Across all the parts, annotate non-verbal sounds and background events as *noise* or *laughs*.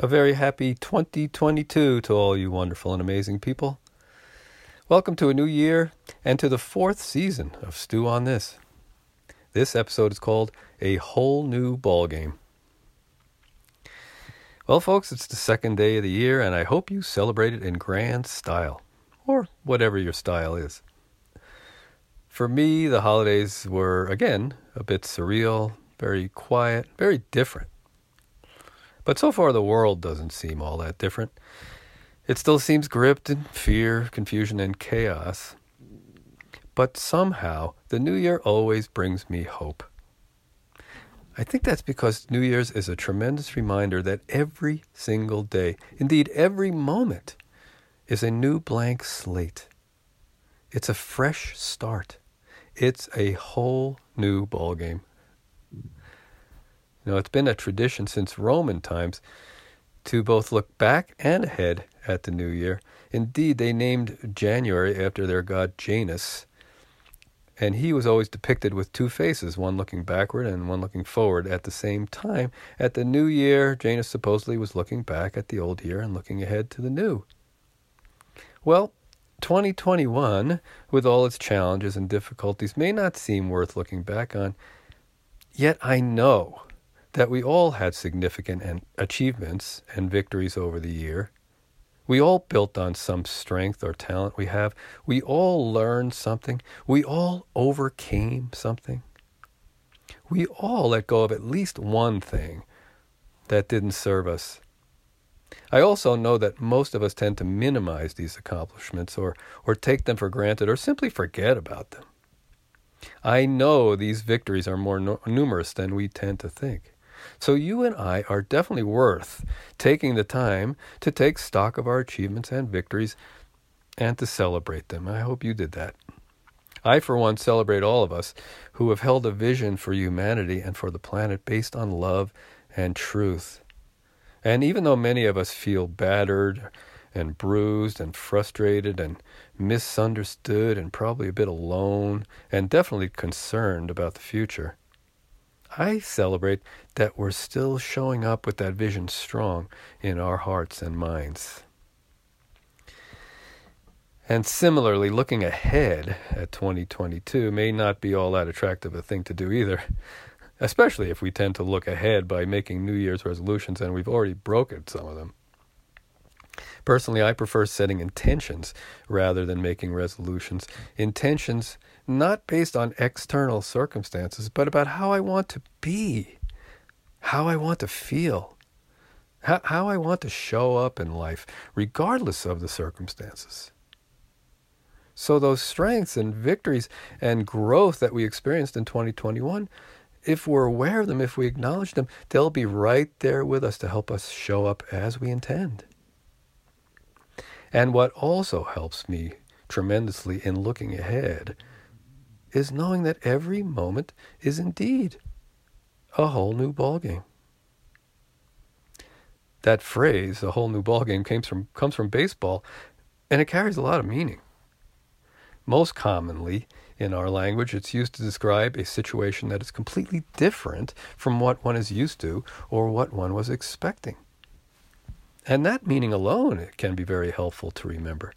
A very happy 2022 to all you wonderful and amazing people. Welcome to a new year and to the fourth season of Stew on This. This episode is called A Whole New Ball Game. Well, folks, it's the second day of the year, and I hope you celebrate it in grand style, or whatever your style is. For me, the holidays were, again, a bit surreal, very quiet, very different. But so far, the world doesn't seem all that different. It still seems gripped in fear, confusion, and chaos. But somehow, the new year always brings me hope. I think that's because New Year's is a tremendous reminder that every single day, indeed every moment, is a new blank slate. It's a fresh start. It's a whole new ballgame. You know, it's been a tradition since Roman times to both look back and ahead at the new year. Indeed, they named January after their god Janus, and he was always depicted with two faces, one looking backward and one looking forward at the same time. At the new year, Janus supposedly was looking back at the old year and looking ahead to the new. Well, 2021, with all its challenges and difficulties, may not seem worth looking back on. Yet I know that we all had significant achievements and victories over the year. We all built on some strength or talent we have. We all learned something. We all overcame something. We all let go of at least one thing that didn't serve us. I also know that most of us tend to minimize these accomplishments or, or take them for granted or simply forget about them. I know these victories are more no- numerous than we tend to think. So you and I are definitely worth taking the time to take stock of our achievements and victories and to celebrate them. I hope you did that. I, for one, celebrate all of us who have held a vision for humanity and for the planet based on love and truth. And even though many of us feel battered and bruised and frustrated and misunderstood and probably a bit alone and definitely concerned about the future, I celebrate that we're still showing up with that vision strong in our hearts and minds. And similarly, looking ahead at 2022 may not be all that attractive a thing to do either, *laughs* especially if we tend to look ahead by making New Year's resolutions and we've already broken some of them. Personally, I prefer setting intentions rather than making resolutions. Intentions not based on external circumstances, but about how I want to be, how I want to feel, how, how I want to show up in life, regardless of the circumstances. So, those strengths and victories and growth that we experienced in 2021, if we're aware of them, if we acknowledge them, they'll be right there with us to help us show up as we intend. And what also helps me tremendously in looking ahead is knowing that every moment is indeed a whole new ballgame. That phrase, a whole new ballgame, comes from, comes from baseball, and it carries a lot of meaning. Most commonly, in our language, it's used to describe a situation that is completely different from what one is used to or what one was expecting. And that meaning alone can be very helpful to remember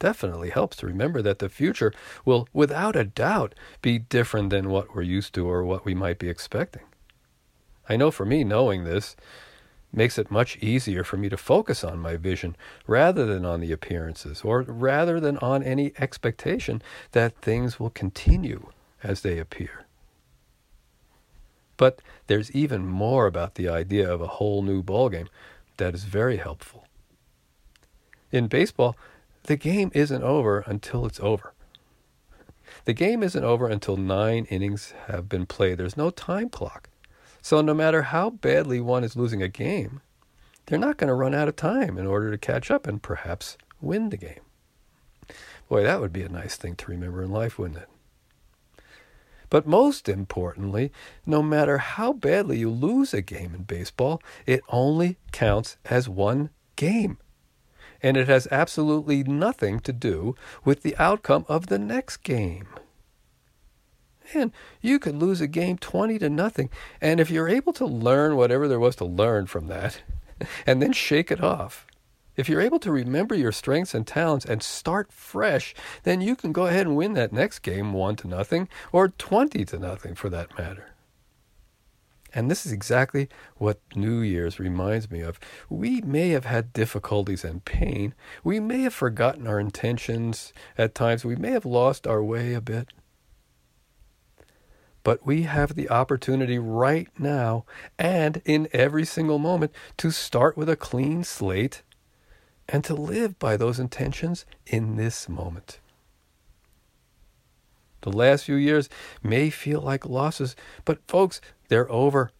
definitely helps to remember that the future will, without a doubt, be different than what we're used to or what we might be expecting. I know for me, knowing this makes it much easier for me to focus on my vision rather than on the appearances or rather than on any expectation that things will continue as they appear. But there's even more about the idea of a whole new ballgame that is very helpful. In baseball, the game isn't over until it's over. The game isn't over until nine innings have been played. There's no time clock. So no matter how badly one is losing a game, they're not going to run out of time in order to catch up and perhaps win the game. Boy, that would be a nice thing to remember in life, wouldn't it? But most importantly, no matter how badly you lose a game in baseball, it only counts as one game and it has absolutely nothing to do with the outcome of the next game. And you could lose a game 20 to nothing, and if you're able to learn whatever there was to learn from that, *laughs* and then shake it off. If you're able to remember your strengths and talents and start fresh, then you can go ahead and win that next game 1 to nothing or 20 to nothing for that matter. And this is exactly what New Year's reminds me of. We may have had difficulties and pain. We may have forgotten our intentions at times. We may have lost our way a bit. But we have the opportunity right now and in every single moment to start with a clean slate and to live by those intentions in this moment. The last few years may feel like losses, but folks, they're over.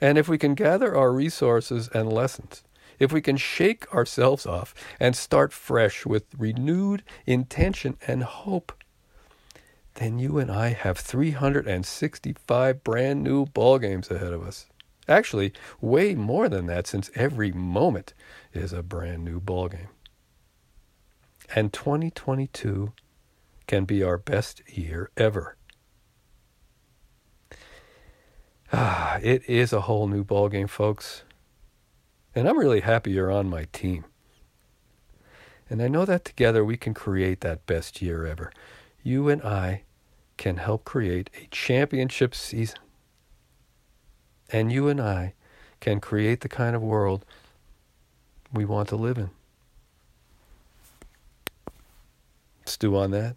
And if we can gather our resources and lessons, if we can shake ourselves off and start fresh with renewed intention and hope, then you and I have 365 brand new ball games ahead of us. Actually, way more than that since every moment is a brand new ball game. And 2022 can be our best year ever. Ah, it is a whole new ballgame, folks. And I'm really happy you're on my team. And I know that together we can create that best year ever. You and I can help create a championship season. And you and I can create the kind of world we want to live in. Stew on that.